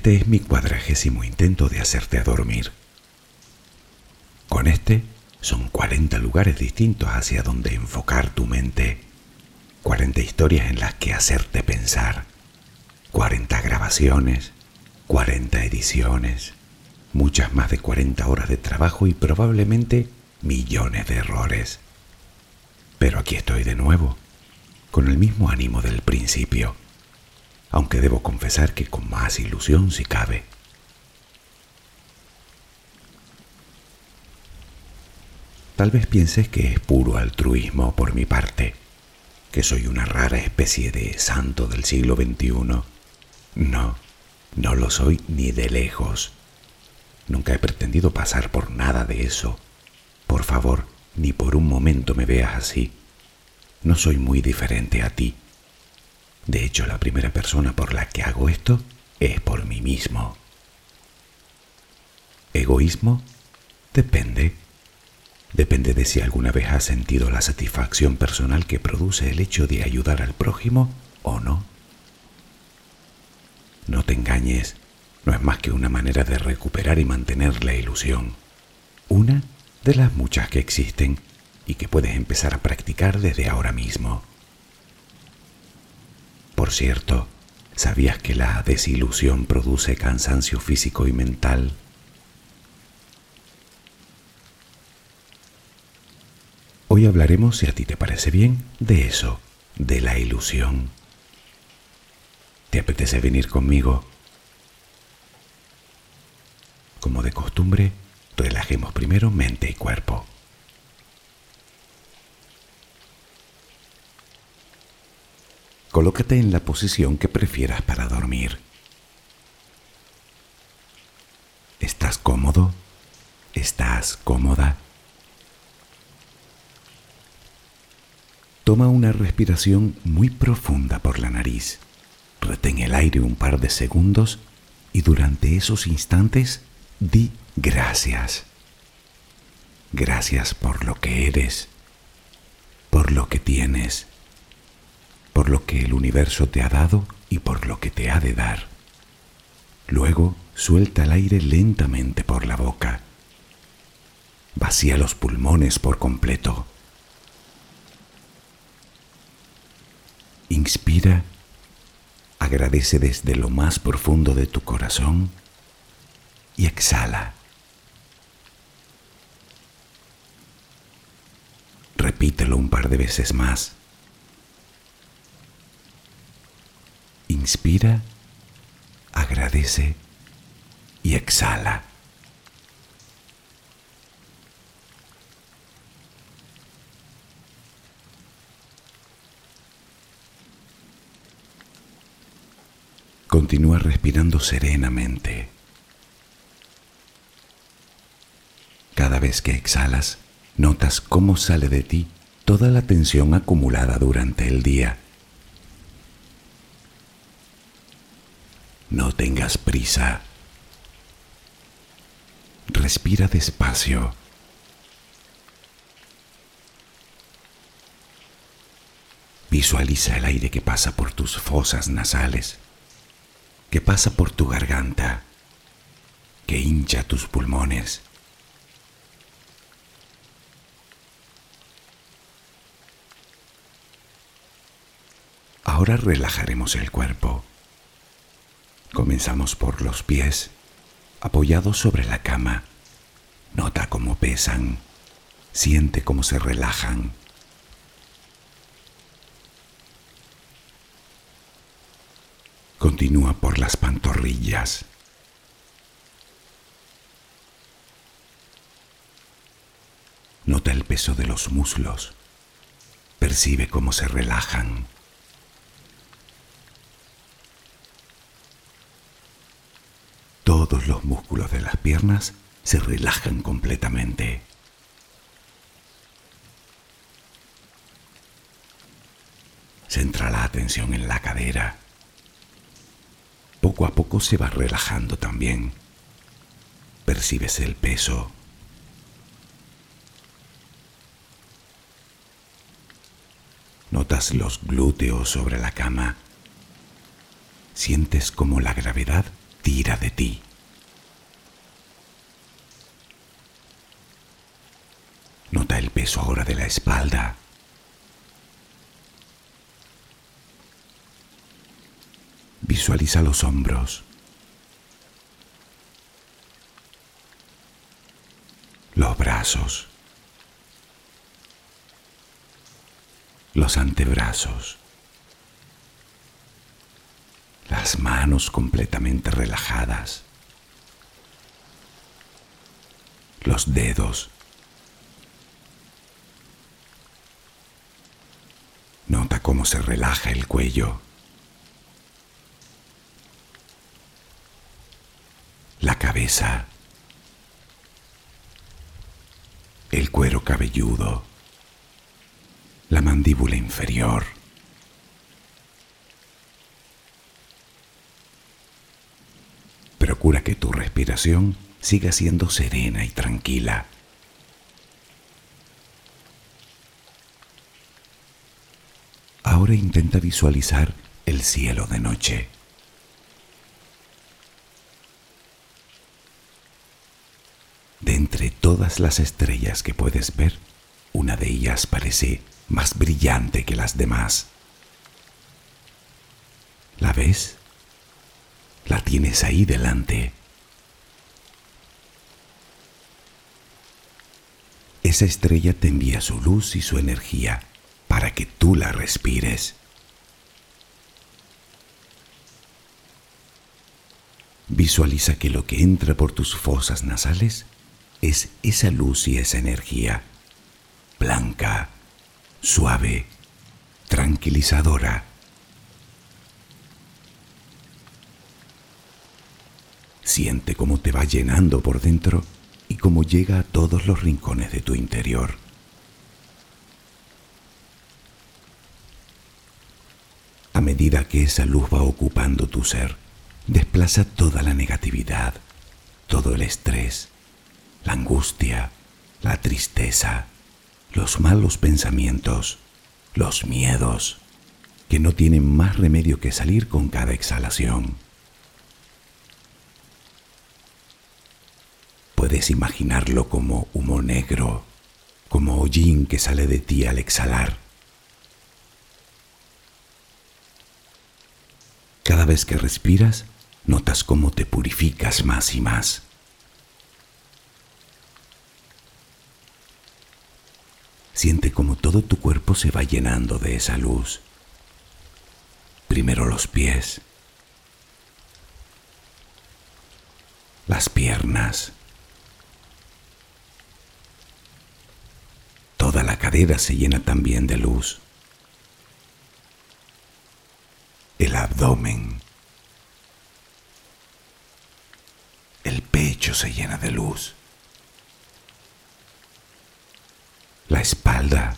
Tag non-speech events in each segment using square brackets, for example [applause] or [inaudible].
Este es mi cuadragésimo intento de hacerte dormir. Con este son 40 lugares distintos hacia donde enfocar tu mente, 40 historias en las que hacerte pensar, 40 grabaciones, 40 ediciones, muchas más de 40 horas de trabajo y probablemente millones de errores. Pero aquí estoy de nuevo, con el mismo ánimo del principio aunque debo confesar que con más ilusión si cabe. Tal vez pienses que es puro altruismo por mi parte, que soy una rara especie de santo del siglo XXI. No, no lo soy ni de lejos. Nunca he pretendido pasar por nada de eso. Por favor, ni por un momento me veas así. No soy muy diferente a ti. De hecho, la primera persona por la que hago esto es por mí mismo. ¿Egoísmo? Depende. Depende de si alguna vez has sentido la satisfacción personal que produce el hecho de ayudar al prójimo o no. No te engañes, no es más que una manera de recuperar y mantener la ilusión. Una de las muchas que existen y que puedes empezar a practicar desde ahora mismo. Cierto, ¿sabías que la desilusión produce cansancio físico y mental? Hoy hablaremos, si a ti te parece bien, de eso, de la ilusión. ¿Te apetece venir conmigo? Como de costumbre, relajemos primero mente y cuerpo. Colócate en la posición que prefieras para dormir. ¿Estás cómodo? ¿Estás cómoda? Toma una respiración muy profunda por la nariz. Retén el aire un par de segundos y durante esos instantes di gracias. Gracias por lo que eres, por lo que tienes por lo que el universo te ha dado y por lo que te ha de dar. Luego suelta el aire lentamente por la boca. Vacía los pulmones por completo. Inspira, agradece desde lo más profundo de tu corazón y exhala. Repítelo un par de veces más. Inspira, agradece y exhala. Continúa respirando serenamente. Cada vez que exhalas, notas cómo sale de ti toda la tensión acumulada durante el día No tengas prisa. Respira despacio. Visualiza el aire que pasa por tus fosas nasales, que pasa por tu garganta, que hincha tus pulmones. Ahora relajaremos el cuerpo. Comenzamos por los pies, apoyados sobre la cama. Nota cómo pesan, siente cómo se relajan. Continúa por las pantorrillas. Nota el peso de los muslos. Percibe cómo se relajan. Todos los músculos de las piernas se relajan completamente. Centra la atención en la cadera. Poco a poco se va relajando también. Percibes el peso. Notas los glúteos sobre la cama. Sientes como la gravedad tira de ti. Nota el peso ahora de la espalda. Visualiza los hombros. Los brazos. Los antebrazos. Las manos completamente relajadas. Los dedos Nota cómo se relaja el cuello. La cabeza. El cuero cabelludo. La mandíbula inferior. Procura que tu respiración siga siendo serena y tranquila. Ahora intenta visualizar el cielo de noche. De entre todas las estrellas que puedes ver, una de ellas parece más brillante que las demás. ¿La ves? La tienes ahí delante. Esa estrella te envía su luz y su energía para que tú la respires. Visualiza que lo que entra por tus fosas nasales es esa luz y esa energía, blanca, suave, tranquilizadora. Siente cómo te va llenando por dentro y cómo llega a todos los rincones de tu interior. A que esa luz va ocupando tu ser, desplaza toda la negatividad, todo el estrés, la angustia, la tristeza, los malos pensamientos, los miedos, que no tienen más remedio que salir con cada exhalación. Puedes imaginarlo como humo negro, como hollín que sale de ti al exhalar Cada vez que respiras, notas cómo te purificas más y más. Siente como todo tu cuerpo se va llenando de esa luz. Primero los pies, las piernas, toda la cadera se llena también de luz. el abdomen. El pecho se llena de luz. La espalda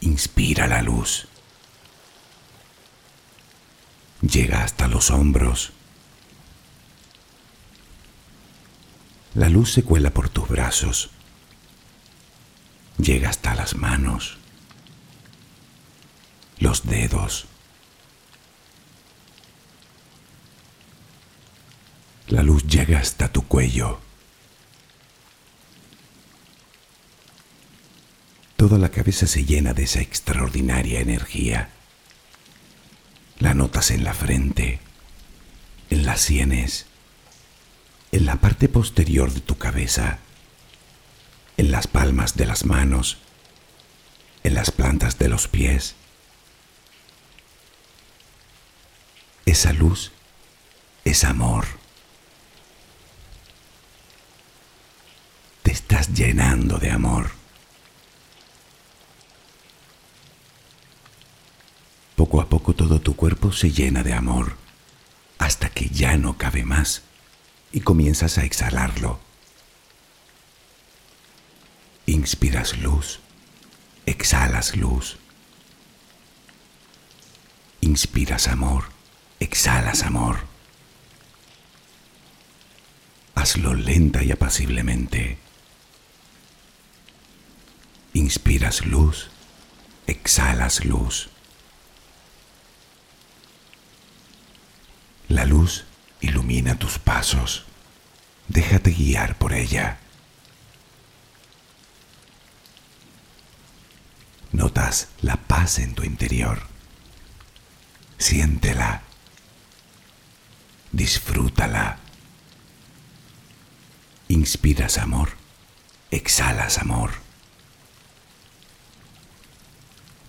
inspira la luz. Llega hasta los hombros. La luz se cuela por tus brazos. Llega hasta las manos los dedos. La luz llega hasta tu cuello. Toda la cabeza se llena de esa extraordinaria energía. La notas en la frente, en las sienes, en la parte posterior de tu cabeza, en las palmas de las manos, en las plantas de los pies Esa luz es amor. Te estás llenando de amor. Poco a poco todo tu cuerpo se llena de amor hasta que ya no cabe más y comienzas a exhalarlo. Inspiras luz, exhalas luz. Inspiras amor exhalas amor. Hazlo lenta y apaciblemente. Inspiras luz, exhalas luz. luz ilumina tus pasos. Déjate guiar por ella. Notas la paz en tu interior. Siéntela. Disfrútala. Inspiras amor. Exhalas amor.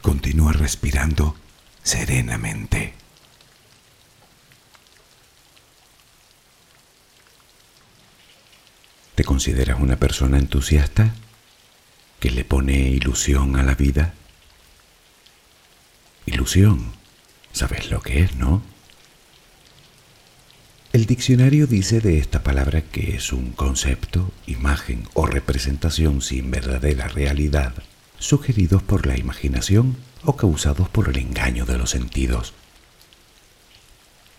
Continúa respirando serenamente. ¿Te consideras una persona entusiasta que le pone ilusión a la vida? Ilusión, ¿sabes lo que es, no? El diccionario dice de esta palabra que es un concepto, imagen o representación sin verdadera realidad, sugeridos por la imaginación o causados por el engaño de los sentidos.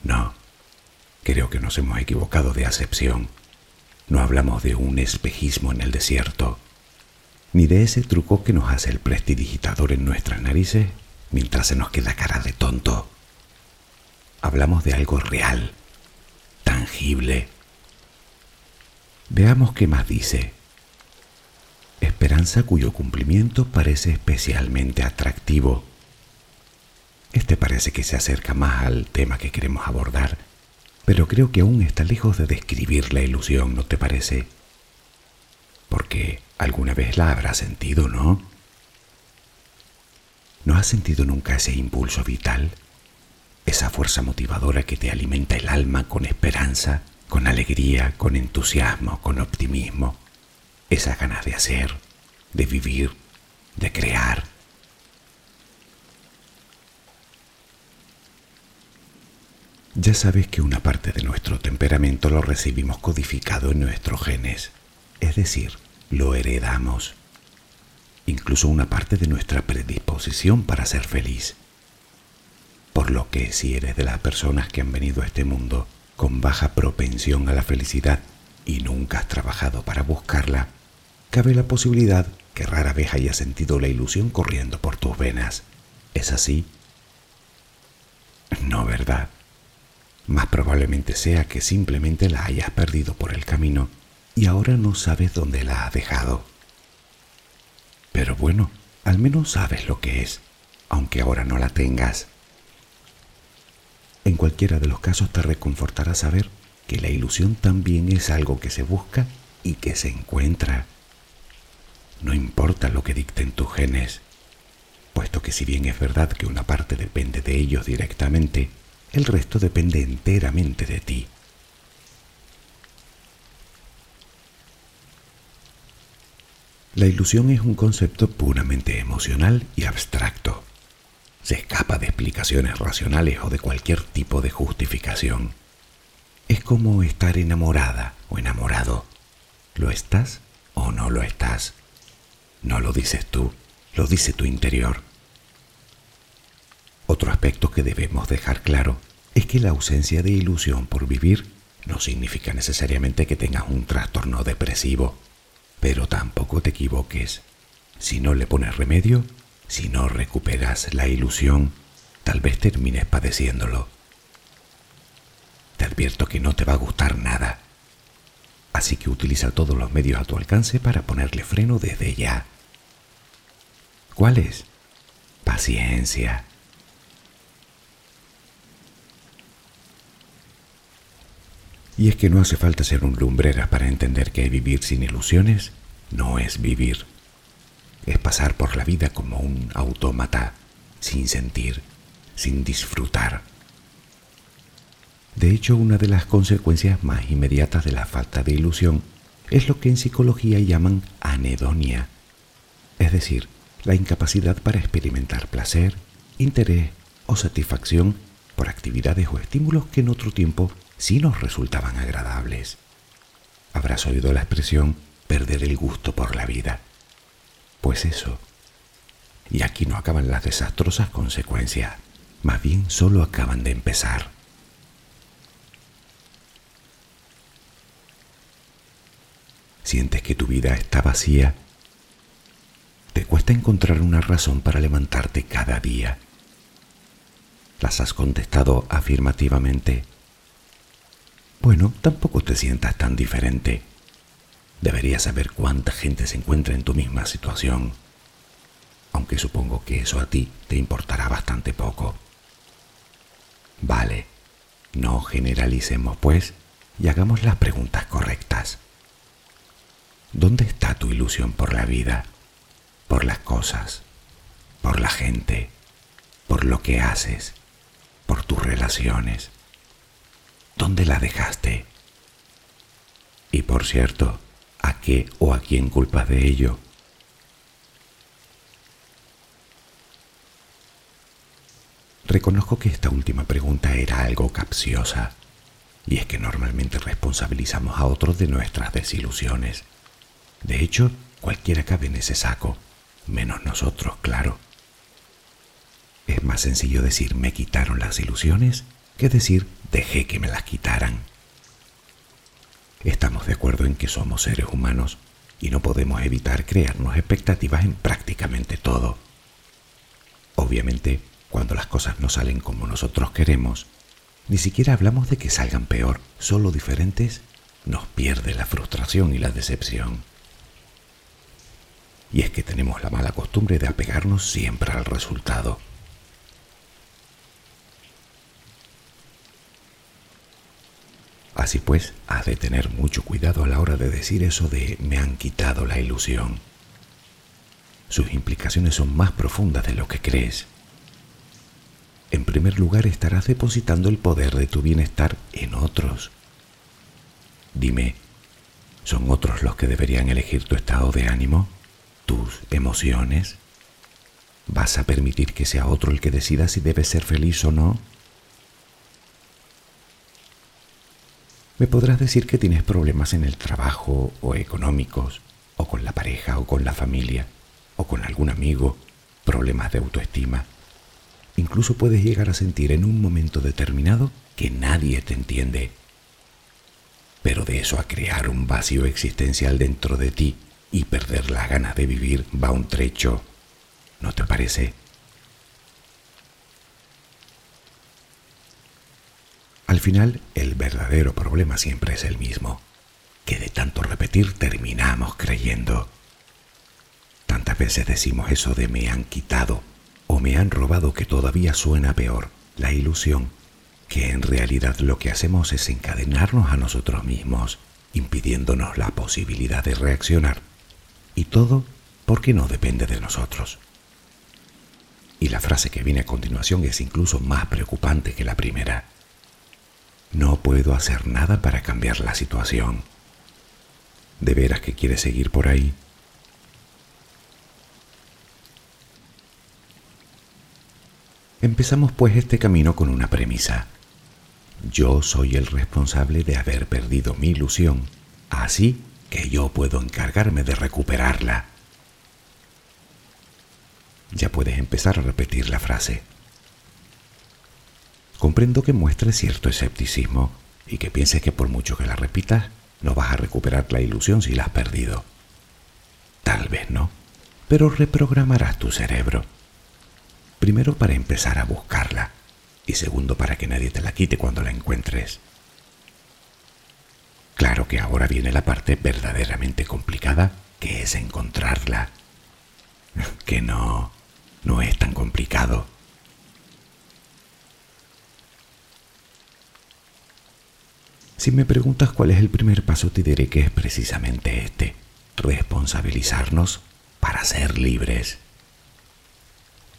No, creo que nos hemos equivocado de acepción. No hablamos de un espejismo en el desierto, ni de ese truco que nos hace el prestidigitador en nuestras narices mientras se nos queda cara de tonto. Hablamos de algo real, tangible. Veamos qué más dice. Esperanza cuyo cumplimiento parece especialmente atractivo. Este parece que se acerca más al tema que queremos abordar pero creo que aún está lejos de describir la ilusión, ¿no te parece? Porque alguna vez la habrás sentido, ¿no? ¿No has sentido nunca ese impulso vital? Esa fuerza motivadora que te alimenta el alma con esperanza, con alegría, con entusiasmo, con optimismo. Esa ganas de hacer, de vivir, de crear, Ya sabes que una parte de nuestro temperamento lo recibimos codificado en nuestros genes, es decir, lo heredamos. Incluso una parte de nuestra predisposición para ser feliz. Por lo que si eres de las personas que han venido a este mundo con baja propensión a la felicidad y nunca has trabajado para buscarla, cabe la posibilidad que rara vez hayas sentido la ilusión corriendo por tus venas. ¿Es así? No, ¿verdad? Más probablemente sea que simplemente la hayas perdido por el camino y ahora no sabes dónde la has dejado. Pero bueno, al menos sabes lo que es, aunque ahora no la tengas. En cualquiera de los casos te reconfortará saber que la ilusión también es algo que se busca y que se encuentra. No importa lo que dicten tus genes, puesto que si bien es verdad que una parte depende de ellos directamente, el resto depende enteramente de ti. La ilusión es un concepto puramente emocional y abstracto. Se escapa de explicaciones racionales o de cualquier tipo de justificación. Es como estar enamorada o enamorado. ¿Lo estás o no lo estás? No lo dices tú, lo dice tu interior. Otro aspecto que debemos dejar claro es que la ausencia de ilusión por vivir no significa necesariamente que tengas un trastorno depresivo, pero tampoco te equivoques. Si no le pones remedio, si no recuperas la ilusión, tal vez termines padeciéndolo. Te advierto que no te va a gustar nada, así que utiliza todos los medios a tu alcance para ponerle freno desde ya. ¿Cuáles? Paciencia, Y es que no hace falta ser un lumbrera para entender que vivir sin ilusiones no es vivir. Es pasar por la vida como un autómata, sin sentir, sin disfrutar. De hecho, una de las consecuencias más inmediatas de la falta de ilusión es lo que en psicología llaman anedonia, es decir, la incapacidad para experimentar placer, interés o satisfacción por actividades o estímulos que en otro tiempo sí nos resultaban agradables. Habrás oído la expresión perder el gusto por la vida. Pues eso. Y aquí no acaban las desastrosas consecuencias, más bien solo acaban de empezar. Sientes que tu vida está vacía. Te cuesta encontrar una razón para levantarte cada día. Las has contestado afirmativamente Bueno, tampoco te sientas tan diferente. Deberías saber cuánta gente se encuentra en tu misma situación, aunque supongo que eso a ti te importará bastante poco. Vale, no generalicemos pues y hagamos las preguntas correctas. ¿Dónde está tu ilusión por la vida, por las cosas, por la gente, por lo que haces, por tus relaciones? ¿Dónde la dejaste? Y por cierto, ¿a qué o a quién culpas de ello? Reconozco que esta última pregunta era algo capciosa, y es que normalmente responsabilizamos a otros de nuestras desilusiones. De hecho, cualquiera cabe en ese saco, menos nosotros, claro. Es más sencillo decir me quitaron las ilusiones que decir dejé que me las quitaran. Estamos de acuerdo en que somos seres humanos y no podemos evitar crearnos expectativas en prácticamente todo. Obviamente, cuando las cosas no salen como nosotros queremos, ni siquiera hablamos de que salgan peor, solo diferentes, nos pierde la frustración y la decepción. Y es que tenemos la mala costumbre de apegarnos siempre al resultado. Así pues, has de tener mucho cuidado a la hora de decir eso de me han quitado la ilusión. Sus implicaciones son más profundas de lo que crees. En primer lugar, estarás depositando el poder de tu bienestar en otros. Dime, ¿son otros los que deberían elegir tu estado de ánimo, tus emociones? ¿Vas a permitir que sea otro el que decida si debes ser feliz o no? Me podrás decir que tienes problemas en el trabajo o económicos, o con la pareja o con la familia, o con algún amigo, problemas de autoestima Incluso puedes llegar a sentir en un momento determinado que nadie te entiende. Pero de eso a crear un vacío existencial dentro de ti y perder las ganas de vivir va un trecho. ¿No te parece? Al final, el verdadero problema siempre es el mismo, que de tanto repetir terminamos creyendo. Tantas veces decimos eso de me han quitado o me han robado que todavía suena peor, la ilusión, que en realidad lo que hacemos es encadenarnos a nosotros mismos, impidiéndonos la posibilidad de reaccionar. Y todo porque no depende de nosotros. Y la frase que viene a continuación es incluso más preocupante que la primera. No puedo hacer nada para cambiar la situación. ¿De veras que quieres seguir por ahí? Empezamos pues este camino con una premisa. Yo soy el responsable de haber perdido mi ilusión, así que yo puedo encargarme de recuperarla. Ya puedes empezar a repetir la frase. Comprendo que muestres cierto escepticismo y que pienses que por mucho que la repitas, no vas a recuperar la ilusión si la has perdido. Tal vez no, pero reprogramarás tu cerebro Primero para empezar a buscarla y segundo para que nadie te la quite cuando la encuentres. Claro que ahora viene la parte verdaderamente complicada, que es encontrarla. [laughs] Que no, no es tan complicado. Si me preguntas cuál es el primer paso, te diré que es precisamente este, responsabilizarnos para ser libres.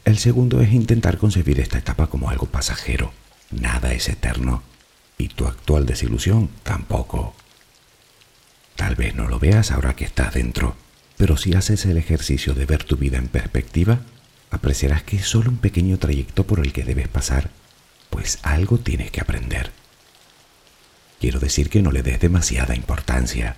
El segundo es intentar concebir esta etapa como algo pasajero. Nada es eterno. Y tu actual desilusión tampoco. Tal vez no lo veas ahora que estás dentro, pero si haces el ejercicio de ver tu vida en perspectiva, apreciarás que es solo un pequeño trayecto por el que debes pasar, pues algo tienes que aprender. Quiero decir que no le des demasiada importancia.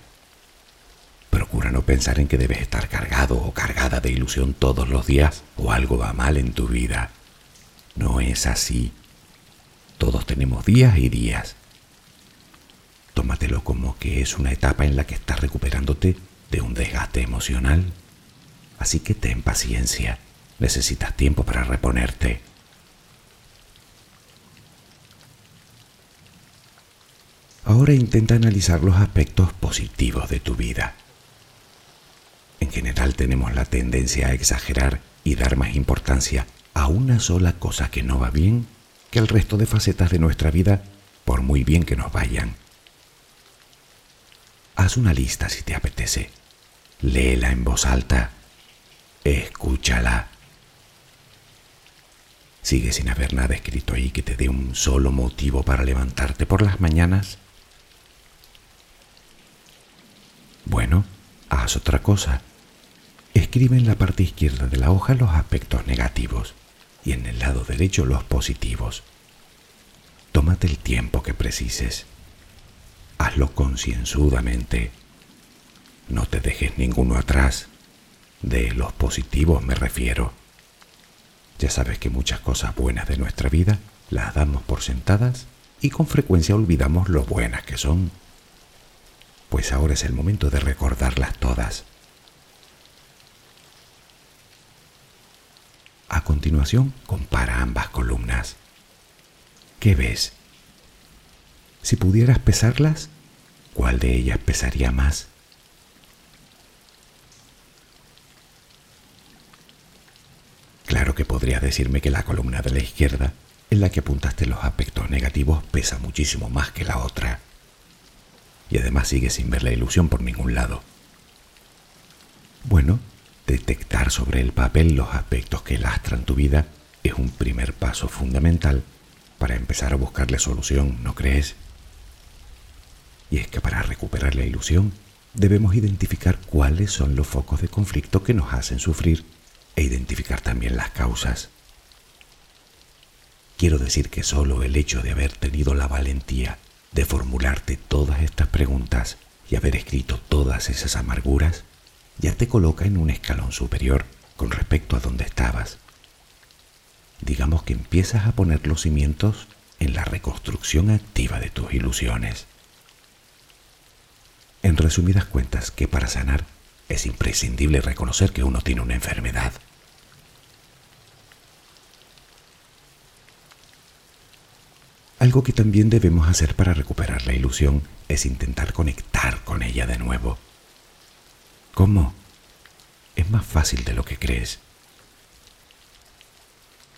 Procura no pensar en que debes estar cargado o cargada de ilusión todos los días o algo va mal en tu vida. No es así. Todos tenemos días y días. Tómatelo como que es una etapa en la que estás recuperándote de un desgaste emocional. Así que ten paciencia. Necesitas tiempo para reponerte. Ahora intenta analizar los aspectos positivos de tu vida. En general tenemos la tendencia a exagerar y dar más importancia a una sola cosa que no va bien que al resto de facetas de nuestra vida, por muy bien que nos vayan. Haz una lista si te apetece. Léela en voz alta. Escúchala. ¿Sigue sin haber nada escrito ahí que te dé un solo motivo para levantarte por las mañanas? Bueno, haz otra cosa. Escribe en la parte izquierda de la hoja los aspectos negativos y en el lado derecho los positivos. Tómate el tiempo que precises. Hazlo concienzudamente. No te dejes ninguno atrás. De los positivos me refiero. Ya sabes que muchas cosas buenas de nuestra vida las damos por sentadas y con frecuencia olvidamos lo buenas que son. Pues ahora es el momento de recordarlas todas. A continuación, compara ambas columnas. ¿Qué ves? Si pudieras pesarlas, ¿cuál de ellas pesaría más? Claro que podrías decirme que la columna de la izquierda, en la que apuntaste los aspectos negativos, pesa muchísimo más que la otra. Y además sigues sin ver la ilusión por ningún lado. Bueno, detectar sobre el papel los aspectos que lastran tu vida es un primer paso fundamental para empezar a buscarle solución, ¿no crees? Y es que para recuperar la ilusión debemos identificar cuáles son los focos de conflicto que nos hacen sufrir e identificar también las causas. Quiero decir que solo el hecho de haber tenido la valentía de formularte todas estas preguntas y haber escrito todas esas amarguras ya te coloca en un escalón superior con respecto a donde estabas. Digamos que empiezas a poner los cimientos en la reconstrucción activa de tus ilusiones. En resumidas cuentas, que para sanar es imprescindible reconocer que uno tiene una enfermedad. Algo que también debemos hacer para recuperar la ilusión es intentar conectar con ella de nuevo. ¿Cómo? Es más fácil de lo que crees.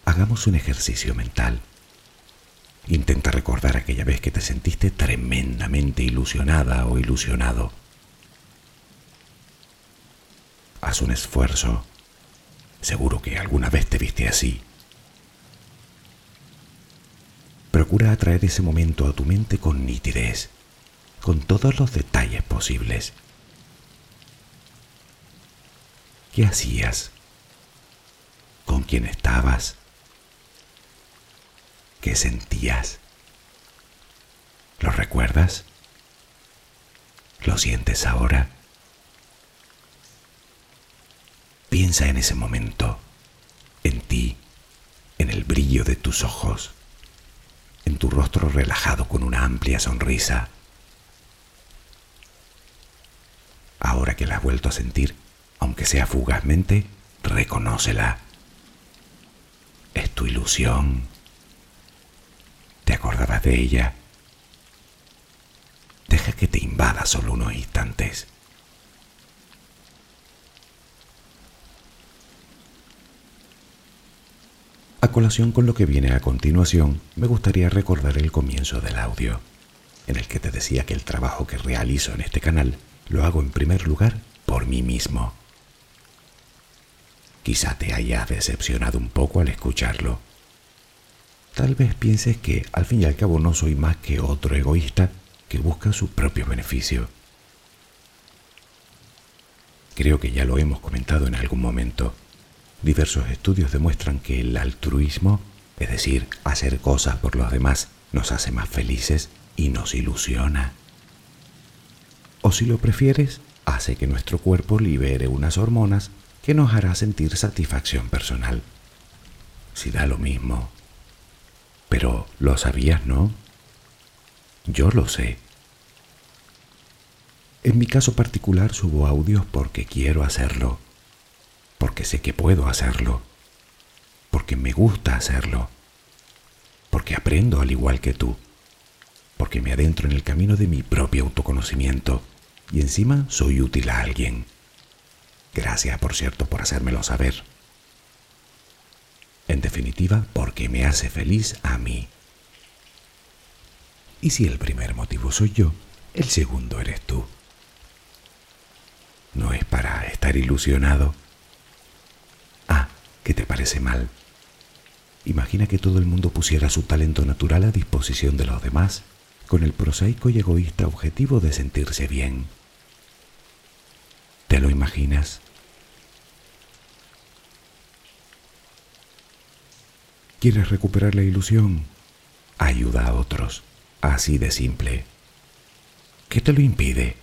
Hagamos un ejercicio mental. Intenta recordar aquella vez que te sentiste tremendamente ilusionada o ilusionado. Haz un esfuerzo. Seguro que alguna vez te viste así. Procura atraer ese momento a tu mente con nitidez, con todos los detalles posibles. ¿Qué hacías? ¿Con quién estabas? ¿Qué sentías? ¿Lo recuerdas? ¿Lo sientes ahora? Piensa en ese momento, en ti, en el brillo de tus ojos, en tu rostro relajado con una amplia sonrisa. Ahora que la has vuelto a sentir, aunque sea fugazmente, reconócela. Es tu ilusión. ¿Te acordabas de ella? Deja que te invada solo unos instantes. A colación con lo que viene a continuación, me gustaría recordar el comienzo del audio, en el que te decía que el trabajo que realizo en este canal lo hago en primer lugar por mí mismo. Quizá te haya decepcionado un poco al escucharlo. Tal vez pienses que al fin y al cabo no soy más que otro egoísta que busca su propio beneficio. Creo que ya lo hemos comentado en algún momento. Diversos estudios demuestran que el altruismo, es decir, hacer cosas por los demás, nos hace más felices y nos ilusiona. O si lo prefieres, hace que nuestro cuerpo libere unas hormonas que nos hará sentir satisfacción personal. Si da lo mismo. Pero lo sabías, ¿no? Yo lo sé. En mi caso particular subo audios porque quiero hacerlo, porque sé que puedo hacerlo, porque me gusta hacerlo, porque aprendo al igual que tú, porque me adentro en el camino de mi propio autoconocimiento y encima soy útil a alguien. Gracias, por cierto, por hacérmelo saber. En definitiva, porque me hace feliz a mí. Y si el primer motivo soy yo, el segundo eres tú. No es para estar ilusionado. ¿Qué te parece mal? Imagina que todo el mundo pusiera su talento natural a disposición de los demás, con el prosaico y egoísta objetivo de sentirse bien. ¿Te lo imaginas? ¿Quieres recuperar la ilusión? Ayuda a otros. Así de simple. ¿Qué te lo impide?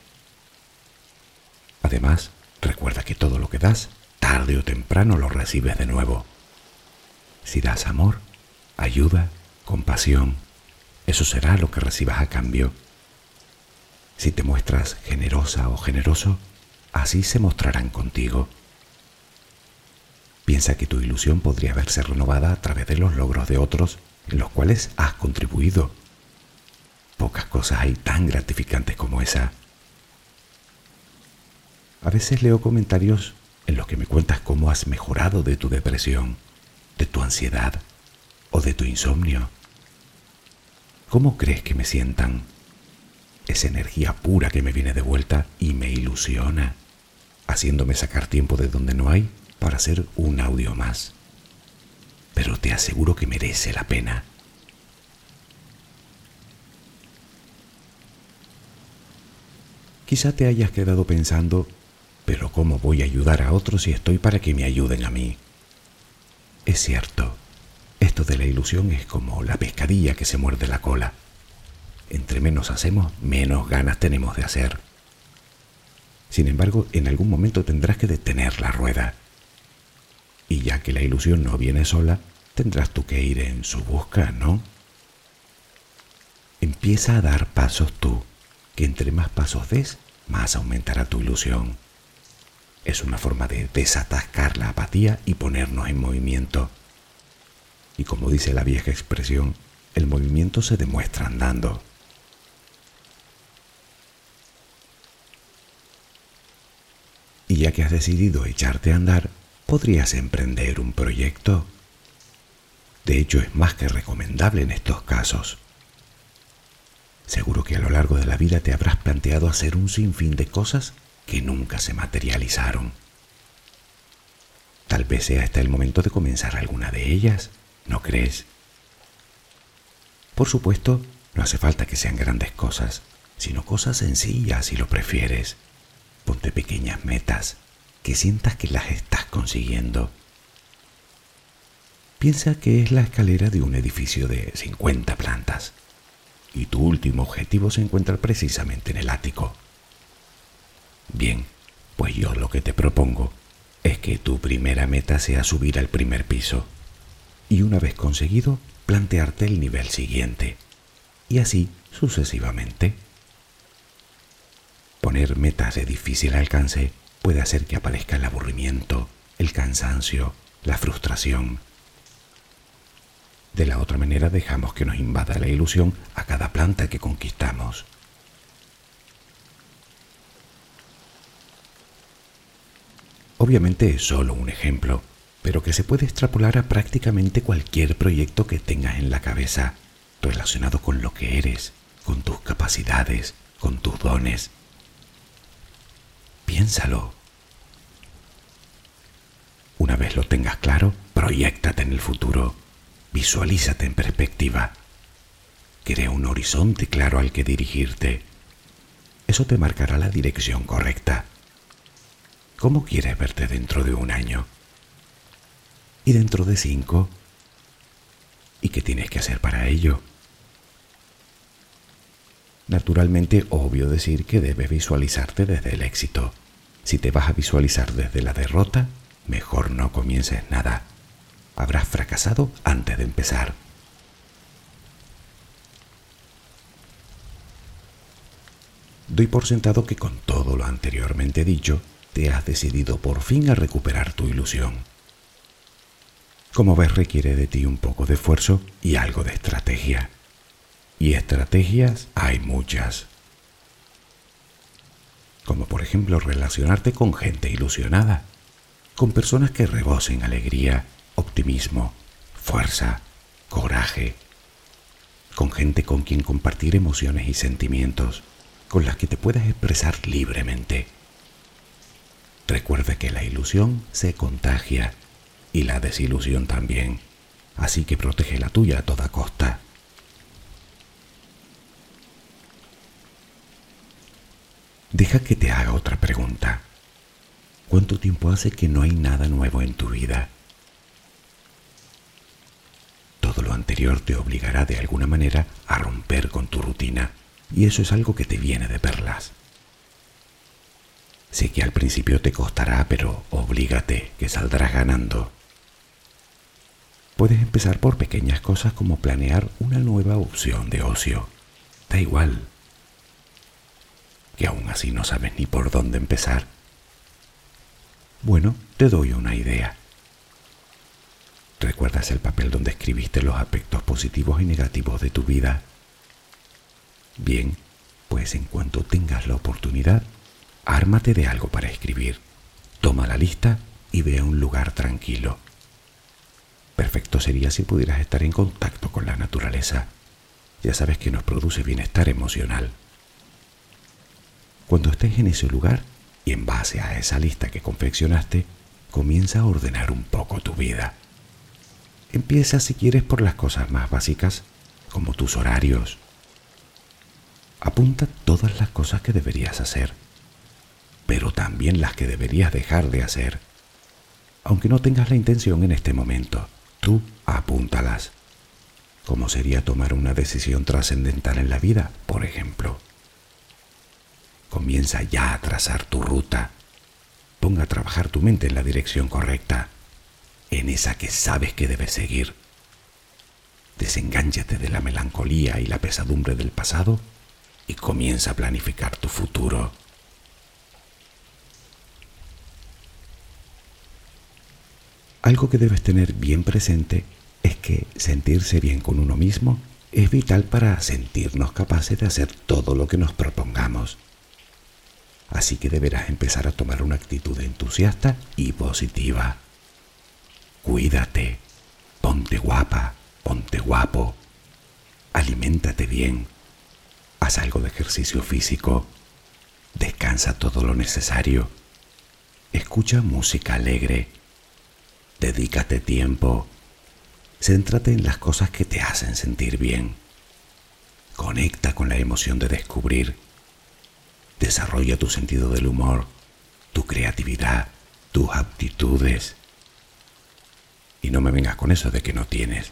Además, recuerda que todo lo que das, tarde o temprano lo recibes de nuevo. Si das amor, ayuda, compasión, eso será lo que recibas a cambio. Si te muestras generosa o generoso, así se mostrarán contigo. Piensa que tu ilusión podría verse renovada a través de los logros de otros en los cuales has contribuido. Pocas cosas hay tan gratificantes como esa. A veces leo comentarios en los que me cuentas cómo has mejorado de tu depresión, de tu ansiedad o de tu insomnio. ¿Cómo crees que me sientan? Esa energía pura que me viene de vuelta y me ilusiona, haciéndome sacar tiempo de donde no hay para hacer un audio más. Pero te aseguro que merece la pena. Quizá te hayas quedado pensando, pero ¿cómo voy a ayudar a otros si estoy para que me ayuden a mí? Es cierto, esto de la ilusión es como la pescadilla que se muerde la cola. Entre menos hacemos, menos ganas tenemos de hacer. Sin embargo, en algún momento tendrás que detener la rueda y ya que la ilusión no viene sola, tendrás tú que ir en su busca, ¿no? Empieza a dar pasos tú, que entre más pasos des, más aumentará tu ilusión. Es una forma de desatascar la apatía y ponernos en movimiento. Y como dice la vieja expresión, el movimiento se demuestra andando. Y ya que has decidido echarte a andar, podrías emprender un proyecto. De hecho, es más que recomendable en estos casos. Seguro que a lo largo de la vida te habrás planteado hacer un sinfín de cosas que nunca se materializaron. Tal vez sea hasta el momento de comenzar alguna de ellas, ¿no crees? Por supuesto, no hace falta que sean grandes cosas, sino cosas sencillas si lo prefieres. Ponte pequeñas metas que sientas que las estás consiguiendo. Piensa que es la escalera de un edificio de 50 plantas y tu último objetivo se encuentra precisamente en el ático. Bien, pues yo lo que te propongo es que tu primera meta sea subir al primer piso y una vez conseguido plantearte el nivel siguiente y así sucesivamente. Poner metas de difícil alcance puede hacer que aparezca el aburrimiento, el cansancio, la frustración. De la otra manera dejamos que nos invada la ilusión a cada planta que conquistamos. Obviamente es solo un ejemplo, pero que se puede extrapolar a prácticamente cualquier proyecto que tengas en la cabeza relacionado con lo que eres, con tus capacidades, con tus dones, Piénsalo. Una vez lo tengas claro, proyectate en el futuro, visualízate en perspectiva. Crea un horizonte claro al que dirigirte. Eso te marcará la dirección correcta. ¿Cómo quieres verte dentro de un año? ¿Y dentro de cinco? ¿Y qué tienes que hacer para ello? Naturalmente, obvio decir que debes visualizarte desde el éxito. Si te vas a visualizar desde la derrota, mejor no comiences nada. Habrás fracasado antes de empezar. Doy por sentado que con todo lo anteriormente dicho, te has decidido por fin a recuperar tu ilusión. Como ves, requiere de ti un poco de esfuerzo y algo de estrategia. Y estrategias hay muchas. Como por ejemplo relacionarte con gente ilusionada, con personas que rebosen alegría, optimismo, fuerza, coraje, con gente con quien compartir emociones y sentimientos, con las que te puedas expresar libremente. Recuerda que la ilusión se contagia y la desilusión también, así que protege la tuya a toda costa. Deja que te haga otra pregunta. ¿Cuánto tiempo hace que no hay nada nuevo en tu vida? Todo lo anterior te obligará de alguna manera a romper con tu rutina y eso es algo que te viene de perlas. Sé que al principio te costará, pero oblígate que saldrás ganando. Puedes empezar por pequeñas cosas como planear una nueva opción de ocio. Da igual, que aún así no sabes ni por dónde empezar. Bueno, te doy una idea. ¿Recuerdas el papel donde escribiste los aspectos positivos y negativos de tu vida? Bien, pues en cuanto tengas la oportunidad, ármate de algo para escribir. Toma la lista y ve a un lugar tranquilo. Perfecto sería si pudieras estar en contacto con la naturaleza. Ya sabes que nos produce bienestar emocional. Cuando estés en ese lugar y en base a esa lista que confeccionaste, comienza a ordenar un poco tu vida. Empieza si quieres por las cosas más básicas, como tus horarios. Apunta todas las cosas que deberías hacer, pero también las que deberías dejar de hacer. Aunque no tengas la intención en este momento, tú apúntalas. ¿Cómo sería tomar una decisión trascendental en la vida, por ejemplo? Comienza ya a trazar tu ruta. Ponga a trabajar tu mente en la dirección correcta, en esa que sabes que debes seguir. Desengánchate de la melancolía y la pesadumbre del pasado y comienza a planificar tu futuro. Algo que debes tener bien presente es que sentirse bien con uno mismo es vital para sentirnos capaces de hacer todo lo que nos propongamos. Así que deberás empezar a tomar una actitud entusiasta y positiva. Cuídate, ponte guapa, ponte guapo, aliméntate bien, haz algo de ejercicio físico, descansa todo lo necesario, escucha música alegre, dedícate tiempo, céntrate en las cosas que te hacen sentir bien, conecta con la emoción de descubrir Desarrolla tu sentido del humor, tu creatividad, tus aptitudes. Y no me vengas con eso de que no tienes.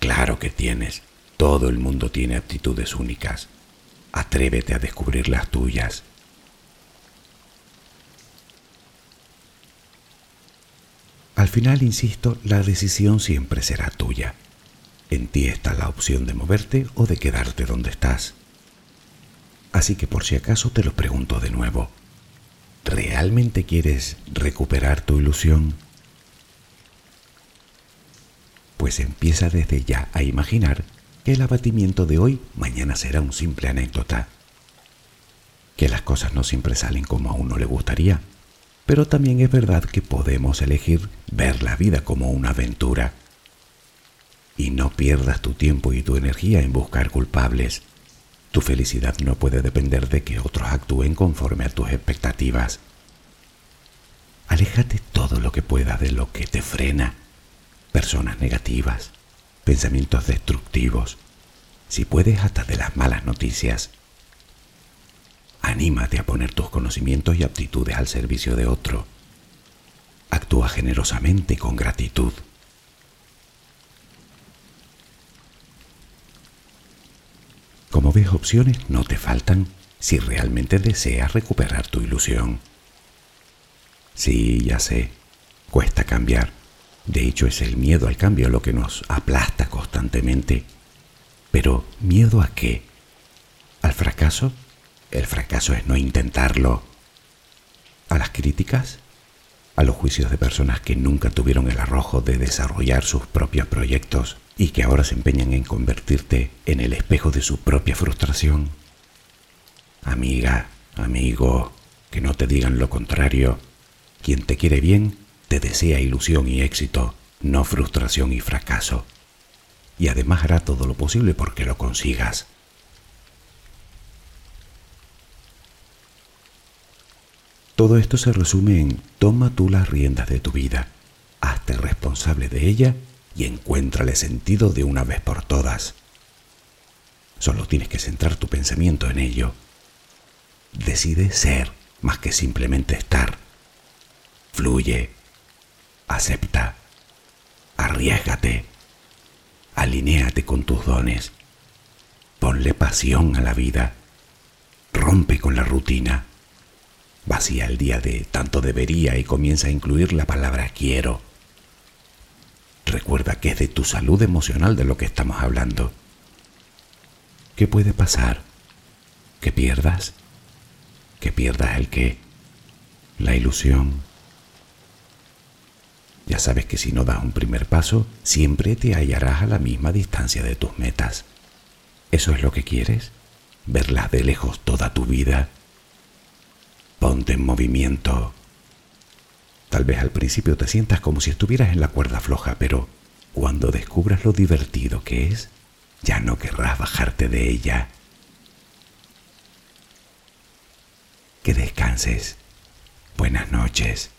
Claro que tienes. Todo el mundo tiene aptitudes únicas. Atrévete a descubrir las tuyas. Al final, insisto, la decisión siempre será tuya. En ti está la opción de moverte o de quedarte donde estás. Así que por si acaso te lo pregunto de nuevo. ¿Realmente quieres recuperar tu ilusión? Pues empieza desde ya a imaginar que el abatimiento de hoy mañana será un simple anécdota. Que las cosas no siempre salen como a uno le gustaría, pero también es verdad que podemos elegir ver la vida como una aventura. Y no pierdas tu tiempo y tu energía en buscar culpables tu felicidad no puede depender de que otros actúen conforme a tus expectativas. Aléjate todo lo que pueda de lo que te frena. Personas negativas, pensamientos destructivos, si puedes hasta de las malas noticias. Anímate a poner tus conocimientos y aptitudes al servicio de otro. Actúa generosamente con gratitud. Como ves, opciones no te faltan si realmente deseas recuperar tu ilusión. Sí, ya sé, cuesta cambiar. De hecho, es el miedo al cambio lo que nos aplasta constantemente. Pero, ¿miedo a qué? ¿Al fracaso? El fracaso es no intentarlo. ¿A las críticas? a los juicios de personas que nunca tuvieron el arrojo de desarrollar sus propios proyectos y que ahora se empeñan en convertirte en el espejo de su propia frustración. Amiga, amigo, que no te digan lo contrario. Quien te quiere bien te desea ilusión y éxito, no frustración y fracaso. Y además hará todo lo posible porque lo consigas. Todo esto se resume en toma tú las riendas de tu vida, hazte responsable de ella y encuéntrale sentido de una vez por todas. Solo tienes que centrar tu pensamiento en ello. Decide ser más que simplemente estar. Fluye, acepta, arriesgate, alinéate con tus dones, ponle pasión a la vida, rompe con la rutina Vacía el día de tanto debería y comienza a incluir la palabra quiero. Recuerda que es de tu salud emocional de lo que estamos hablando. ¿Qué puede pasar? ¿Que pierdas? ¿Que pierdas el qué? La ilusión. Ya sabes que si no das un primer paso, siempre te hallarás a la misma distancia de tus metas. ¿Eso es lo que quieres? ¿Verlas de lejos toda tu vida? Ponte en movimiento. Tal vez al principio te sientas como si estuvieras en la cuerda floja, pero cuando descubras lo divertido que es, ya no querrás bajarte de ella. Que descanses. Buenas noches.